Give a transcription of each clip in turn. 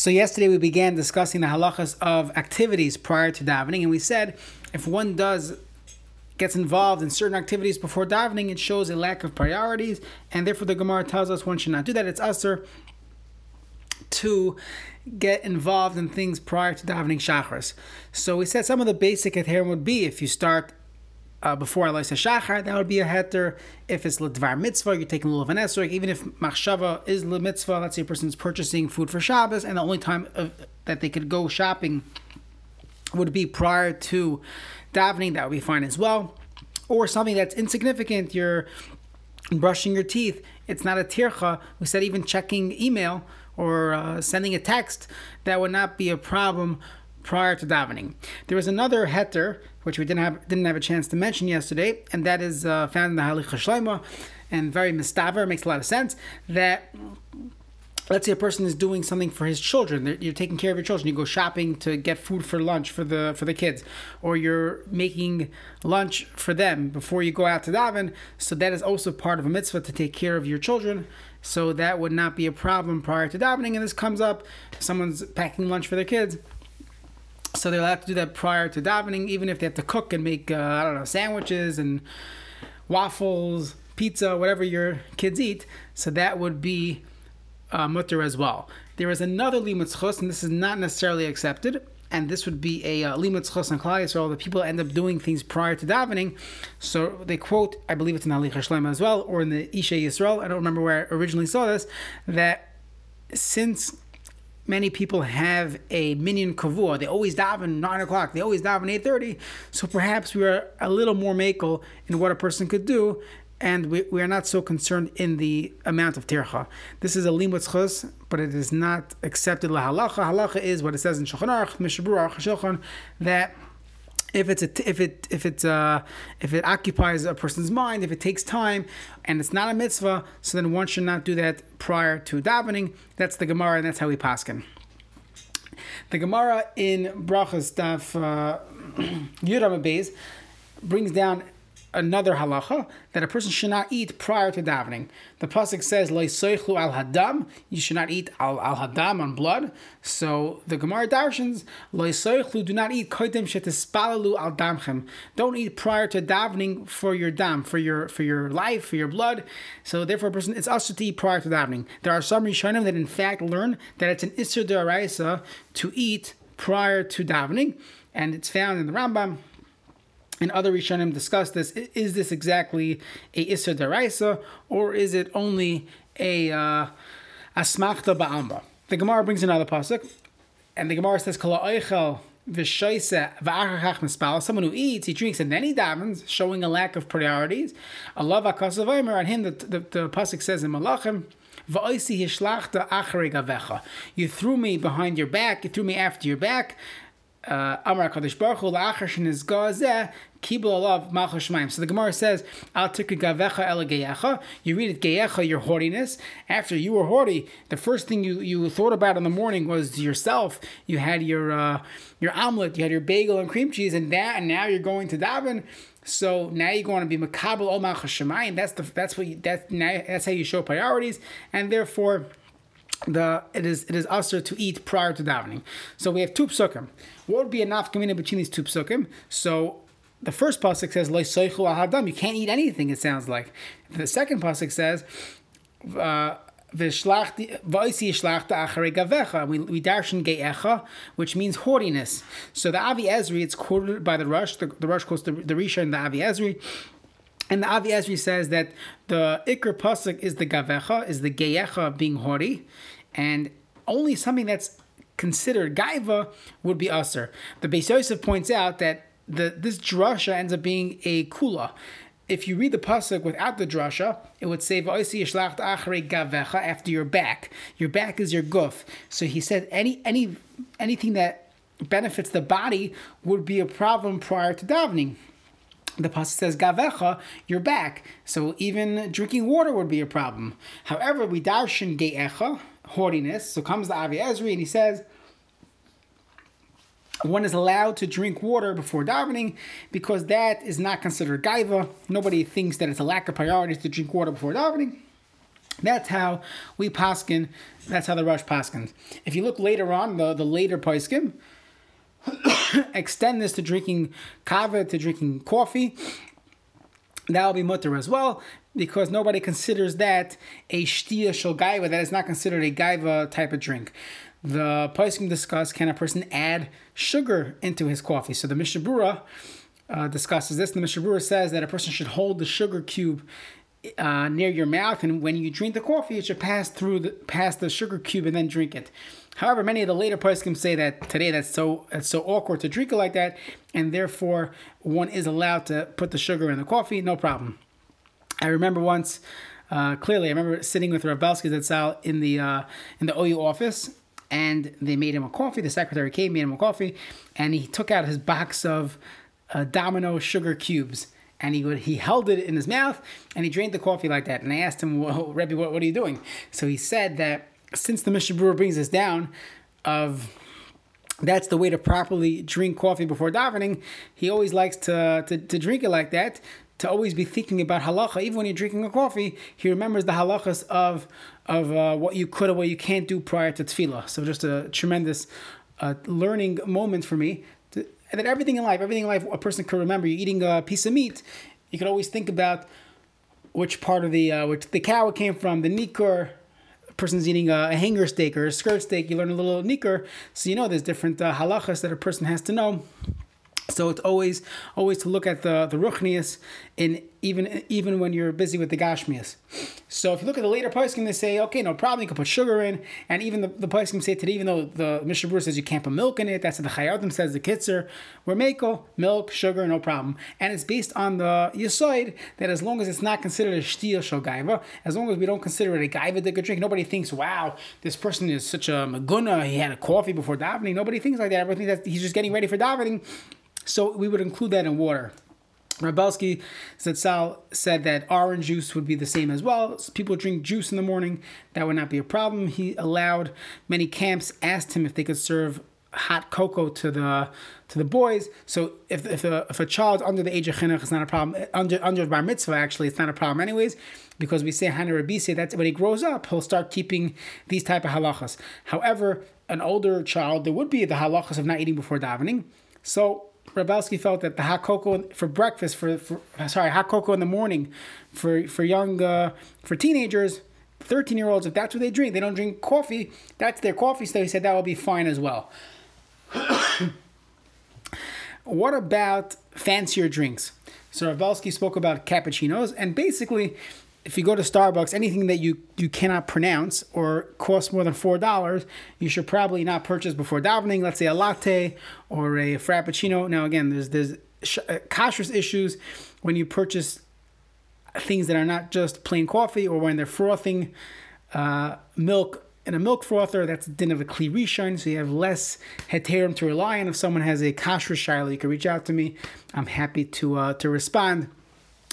So yesterday we began discussing the halachas of activities prior to davening, and we said if one does gets involved in certain activities before davening, it shows a lack of priorities, and therefore the Gemara tells us one should not do that. It's usher to get involved in things prior to davening shachars. So we said some of the basic adherence would be if you start uh, before Alois Shachar, that would be a heter. If it's Ledvar Mitzvah, you're taking a little of an esrog. Even if Machshava is Le Mitzvah, let's say a person's purchasing food for Shabbos, and the only time of, that they could go shopping would be prior to davening, that would be fine as well. Or something that's insignificant, you're brushing your teeth, it's not a tircha. We said even checking email or uh, sending a text, that would not be a problem prior to davening. There was another heter which we didn't have didn't have a chance to mention yesterday, and that is uh, found in the Halicha Shlomo, and very mistaver makes a lot of sense that. Let's say a person is doing something for his children. You're taking care of your children. You go shopping to get food for lunch for the for the kids, or you're making lunch for them before you go out to daven. So that is also part of a mitzvah to take care of your children. So that would not be a problem prior to davening. And this comes up. Someone's packing lunch for their kids so they're allowed to do that prior to davening, even if they have to cook and make, uh, I don't know, sandwiches and waffles, pizza, whatever your kids eat. So that would be uh, mutter as well. There is another limud chus, and this is not necessarily accepted. And this would be a uh, limud chus and klal Yisrael. The people end up doing things prior to davening. So they quote, I believe it's in Ali Shlema as well, or in the Ishei Yisrael. I don't remember where I originally saw this. That since many people have a minyan kavua. They always daven nine o'clock. They always daven eight thirty. So perhaps we are a little more makel in what a person could do, and we, we are not so concerned in the amount of tircha. This is a limud chus, but it is not accepted la halacha. Halacha is what it says in Shulchan Aruch, Mishabur Shulchan, that if it's a, if it if it uh, if it occupies a person's mind, if it takes time, and it's not a mitzvah, so then one should not do that prior to davening. That's the Gemara, and that's how we paskin. The Gemara in Brachas Daf uh, brings down another halacha that a person should not eat prior to davening. The pasuk says "Loisoichlu al hadam," you should not eat al, al hadam on blood. So the Gemara darshans "Loisoichlu," do not eat koitem shetispalalu al damchem. Don't eat prior to davening for your dam, for your for your life, for your blood. So therefore, a person it's also to eat prior to davening. There are some rishonim that in fact learn that it's an isser deraisa to eat prior to davening, and it's found in the Rambam and other Rishonim discuss this. Is this exactly a Isser Deraisa, or is it only a uh, Asmachta Ba'amba? The Gemara brings another pasuk, and the Gemara says, Kala Eichel Someone who eats, he drinks, and then he davens, showing a lack of priorities. Allah v'akasav on him, the, the, the pasuk says in Malachim, you threw me behind your back, you threw me after your back. Uh, Amar Kadosh Baruch Hu la'achar kibul alav So the Gemara says, Al gavecha el You read it geyecha, your haughtiness. After you were haughty, the first thing you, you thought about in the morning was yourself. You had your uh, your omelet, you had your bagel and cream cheese, and that, and now you're going to daven. So now you're going to be makabel ol malchus That's the that's what you, that's now that's how you show priorities, and therefore the it is it is usher to eat prior to davening. So we have two psukim. What would be enough coming between these two psukim? So the first pasuk says lo hadam. You can't eat anything. It sounds like. The second pasuk says. Uh, we, we darshan ge'echa, which means haughtiness. So the Avi Ezri, it's quoted by the Rush, the, the Rush quotes the, the Risha and the Avi Ezri. And the Avi says that the Iker Pasuk is the Gavecha, is the Geyecha being haughty, and only something that's considered Gaiva would be Aser. The Beis Yosef points out that the this drasha ends up being a kula. If you read the pasuk without the drasha, it would say gavecha after your back. Your back is your guf. So he said any any anything that benefits the body would be a problem prior to davening. The pasuk says gavecha, your back. So even drinking water would be a problem. However, we darshan ge'echa, haughtiness. So comes the Avi Ezri and he says one is allowed to drink water before davening because that is not considered gaiva. Nobody thinks that it's a lack of priorities to drink water before davening. That's how we paskin. That's how the Rush paskins. If you look later on, the, the later paiskim extend this to drinking kava, to drinking coffee. That'll be mutter as well, because nobody considers that a shtia shel gaiva. That is not considered a gaiva type of drink. The paiskim discuss can a person add sugar into his coffee. So the Mishnah Berurah uh, discusses this. The Mishnah Berurah says that a person should hold the sugar cube uh, near your mouth, and when you drink the coffee, it should pass through the past the sugar cube and then drink it. However, many of the later can say that today that's so it's so awkward to drink it like that, and therefore one is allowed to put the sugar in the coffee, no problem. I remember once uh, clearly. I remember sitting with Rav Belsky Zatzal in the uh, in the OU office, and they made him a coffee. The secretary came, made him a coffee, and he took out his box of uh, Domino sugar cubes and he would he held it in his mouth and he drank the coffee like that. And I asked him, well, Rebbe, what, what are you doing? So he said that since the Mishnah Berurah brings us down of that's the way to properly drink coffee before davening. He always likes to, to, to drink it like that, to always be thinking about halacha. Even when you're drinking a coffee, he remembers the halachas of of uh, what you could or what you can't do prior to tefillah. So just a tremendous uh, learning moment for me and then everything in life, everything in life, a person could remember. You're eating a piece of meat, you could always think about which part of the uh, which the cow it came from, the nikur. A person's eating a, a, hanger steak or a skirt steak. You learn a little nikur, so you know there's different uh, halachas that a person has to know. So it's always always to look at the the ruchnius in even even when you're busy with the gashmias. So if you look at the later poskim, they say, okay, no problem, you can put sugar in, and even the, the poskim say today, even though the Mishnah Berurah says you can't put milk in it, that's what the Chayei Adam says, the Kitzer, we're milk, sugar, no problem. And it's based on the Yisoid that as long as it's not considered a shtil shel gaiva, as long as we don't consider it a gaiva that could drink, nobody thinks, wow, this person is such a maguna, he had a coffee before davening. Nobody thinks like that. Everybody thinks that he's just getting ready for davening. So we would include that in water. Rav Belsky Zatzal said that orange juice would be the same as well. People drink juice in the morning, that would not be a problem. He allowed many camps asked him if they could serve hot cocoa to the to the boys. So if, if a if a child's under the age of chinuch, it's not a problem. Uh, under under bar mitzvah, actually, it's not a problem anyways, because we say Hana Rabbi say that when he grows up, he'll start keeping these type of halachas. However, an older child, there would be the halachas of not eating before davening. So Rabowski felt that the hot cocoa for breakfast, for, for sorry, hot cocoa in the morning, for for young uh, for teenagers, thirteen year olds, if that's what they drink, they don't drink coffee. That's their coffee. So he said that will be fine as well. what about fancier drinks? So Rabowski spoke about cappuccinos, and basically, if you go to Starbucks, anything that you, you cannot pronounce or costs more than four dollars, you should probably not purchase before davening. Let's say a latte or a frappuccino. Now again, there's there's uh, kashrus issues when you purchase things that are not just plain coffee or when they're frothing uh, milk in a milk frother. That's din of a kli rishon, so you have less heterim to rely on. If someone has a kashrus shiloh, you can reach out to me. I'm happy to uh, to respond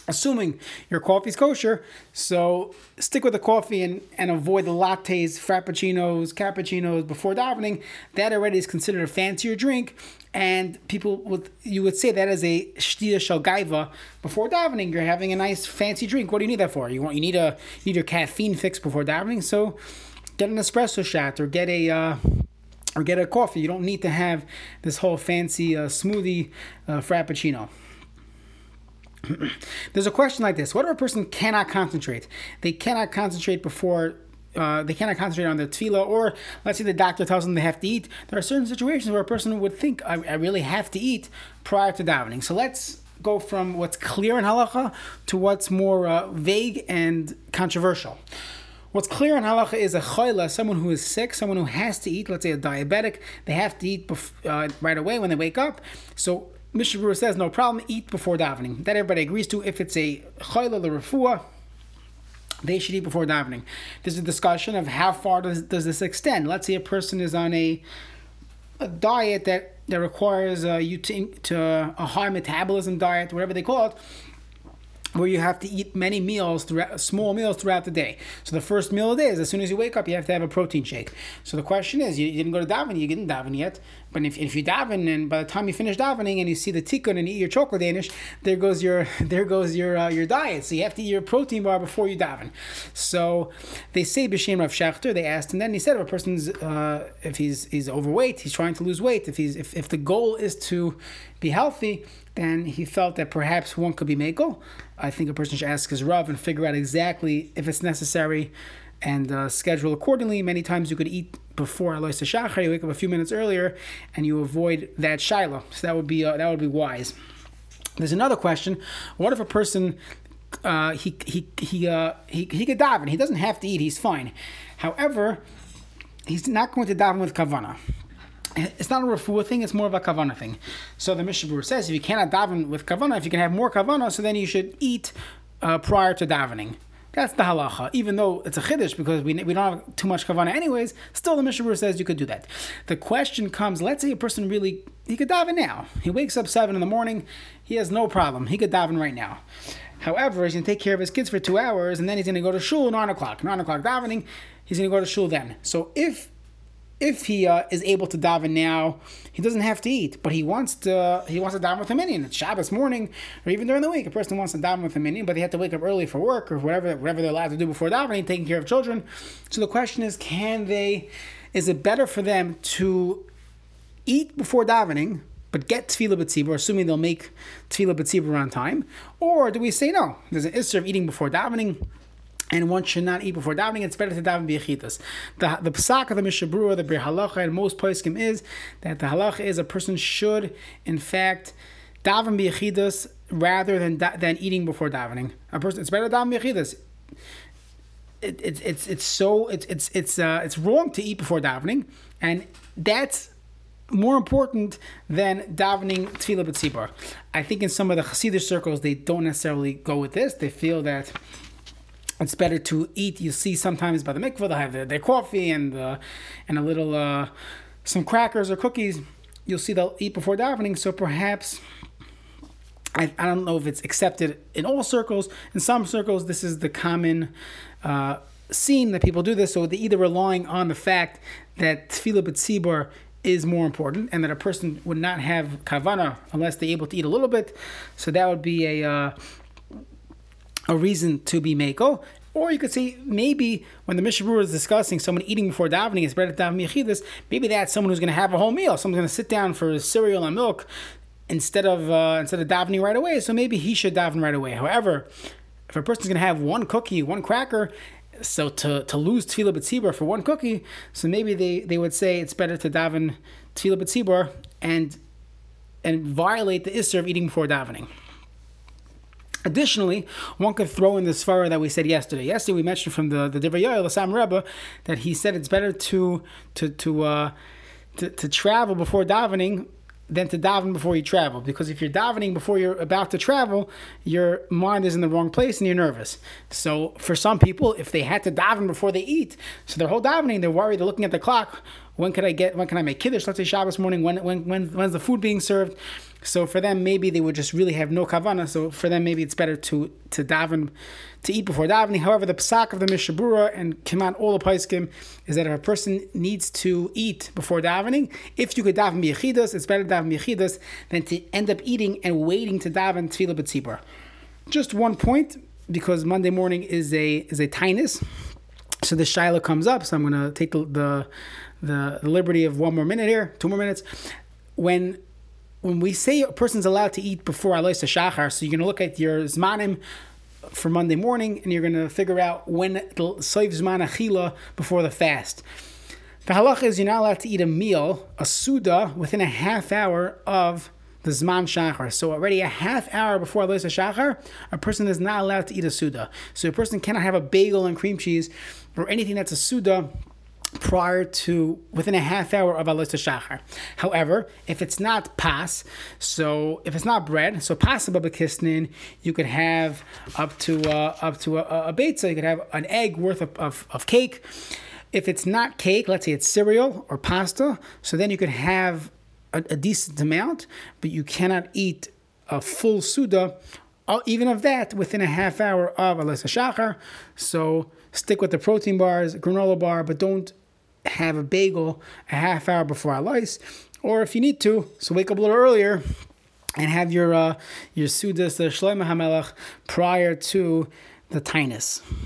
assuming your coffee's kosher. So stick with the coffee and, and avoid the lattes, frappuccinos, cappuccinos before davening. That already is considered a fancier drink. And people would you would say that as a shtia shalgaiva before davening. You're having a nice fancy drink. What do you need that for? You want you need a you need your caffeine fix before davening. So get an espresso shot or get a uh, or get a coffee. You don't need to have this whole fancy uh, smoothie uh, frappuccino. There's a question like this: What if a person cannot concentrate? They cannot concentrate before. Uh, they cannot concentrate on their tefillah, or let's say the doctor tells them they have to eat. There are certain situations where a person would think, I, I really have to eat prior to davening. So let's go from what's clear in halacha to what's more uh, vague and controversial. What's clear in halacha is a chayla, someone who is sick, someone who has to eat, let's say a diabetic, they have to eat bef- uh, right away when they wake up. So Mishnah Berurah says no problem, eat before davening. That everybody agrees to. If it's a chayla refuah, they should eat before davening. There's a discussion of how far does, does this extend. Let's say a person is on a, a diet that, that requires uh, you to, to a high metabolism diet, whatever they call it. Where you have to eat many meals throughout small meals throughout the day. So the first meal of the day is as soon as you wake up, you have to have a protein shake. So the question is, you, didn't go to daven, you didn't daven yet. But if, if you daven and by the time you finish davening and you see the tikkun and eat your chocolate Danish, there goes your there goes your uh, your diet. So you have to eat your protein bar before you daven. So they say b'shem Rav Schachter. They asked, and then he said, if a person's uh, if he's he's overweight, he's trying to lose weight. If he's if, if the goal is to be healthy, then he felt that perhaps one could be makel. I think a person should ask his Rav and figure out exactly if it's necessary and uh, schedule accordingly. Many times you could eat before Alois Shachar, you wake up a few minutes earlier, and you avoid that shiloh. So that would be uh, that would be wise. There's another question: What if a person uh, he he he uh, he he could daven? He doesn't have to eat. He's fine. However, he's not going to daven with kavana. It's not a refuah thing; it's more of a kavana thing. So the Mishnah says, if you cannot daven with kavana, if you can have more kavana, so then you should eat uh, prior to davening. That's the halacha. Even though it's a chiddush because we, we don't have too much kavana anyways, still the Mishnah says you could do that. The question comes: Let's say a person really he could daven now. He wakes up seven in the morning. He has no problem. He could daven right now. However, he's going to take care of his kids for two hours, and then he's going to go to shul nine o'clock. Nine o'clock davening. He's going to go to shul then. So if if he uh, is able to daven now, he doesn't have to eat, but he wants to he wants to daven with a minion. It's Shabbos morning, or even during the week. A person wants to daven with a minion, but they have to wake up early for work or whatever whatever they're allowed to do before davening, taking care of children. So the question is, can they? Is it better for them to eat before davening, but get tefillah b'tzibur, assuming they'll make tefillah b'tzibur on time, or do we say no? There's an issue of eating before davening and one should not eat before davening. It's better to daven biyachitas. The the psak of the Mishabura, the Biur Halacha, and most poskim is that the halacha is a person should, in fact, daven biyachitas rather than than eating before davening. A person, it's better to daven biyachitas. It, it, it's it's so it's it's it's uh, it's wrong to eat before davening, and that's more important than davening tefillah b'tzibur. I think in some of the Hasidic circles they don't necessarily go with this. They feel that it's better to eat. You see sometimes by the mikvah they have their, their coffee and uh, and a little uh, some crackers or cookies. You'll see they'll eat before davening. So perhaps I, I don't know if it's accepted in all circles. In some circles, this is the common uh, scene that people do this. So they're either relying on the fact that tefillah b'tzibur is more important, and that a person would not have kavana unless they're able to eat a little bit. So that would be a uh, a reason to be mako. Or you could say maybe when the Mishabur is discussing someone eating before davening is better to daven michidus, maybe that's someone who's going to have a whole meal. Someone's going to sit down for cereal and milk instead of uh, instead of davening right away. So maybe he should daven right away. However, if a person's going to have one cookie, one cracker, so to, to lose tefillah b'tzibur for one cookie, so maybe they, they would say it's better to daven tefillah b'tzibur and and violate the isser of eating before davening. Additionally, one could throw in the svara that we said yesterday. Yesterday we mentioned from the the Divrei Yoel, the Satmar Rebbe, that he said it's better to to to uh, to, to travel before davening than to daven before you travel. Because if you're davening before you're about to travel, your mind is in the wrong place and you're nervous. So for some people, if they had to daven before they eat, so their whole davening, they're worried, they're looking at the clock. When can I get? When can I make kiddush? Let's say Shabbos morning. When when when when's the food being served? So for them, maybe they would just really have no kavana. So for them, maybe it's better to to daven, to eat before davening. However, the psak of the Mishabura and Kiman all the paiskim is that if a person needs to eat before davening, if you could daven biyachidas, it's better to daven biyachidas than to end up eating and waiting to daven tefillah b'tzibur. Just one point, because Monday morning is a is a tinus. So the shiloh comes up. So I'm going to take the, the the liberty of one more minute here, two more minutes. When when we say a person's allowed to eat before Alois Shachar, so you're going to look at your Zmanim for Monday morning and you're going to figure out when the Soiv Zman Achila before the fast. The halacha is you're not allowed to eat a meal, a Suda, within a half hour of the Zman Shachar. So already a half hour before Alois Shachar, a person is not allowed to eat a Suda. So a person cannot have a bagel and cream cheese or anything that's a Suda prior to within a half hour of Alos Shachar. However, if it's not pas, so if it's not bread, so possible bekisnin, you could have up to uh, up to a, a beitza, you could have an egg worth of, of, of cake. If it's not cake, let's say it's cereal or pasta, so then you could have a, a decent amount, but you cannot eat a full suda uh, even of that within a half hour of Alas Shachar. So stick with the protein bars, granola bar, but don't have a bagel a half hour before Alais. Or if you need to, so wake up a little earlier and have your uh, your Sudas, the Shlomo HaMelech, prior to the Tainus.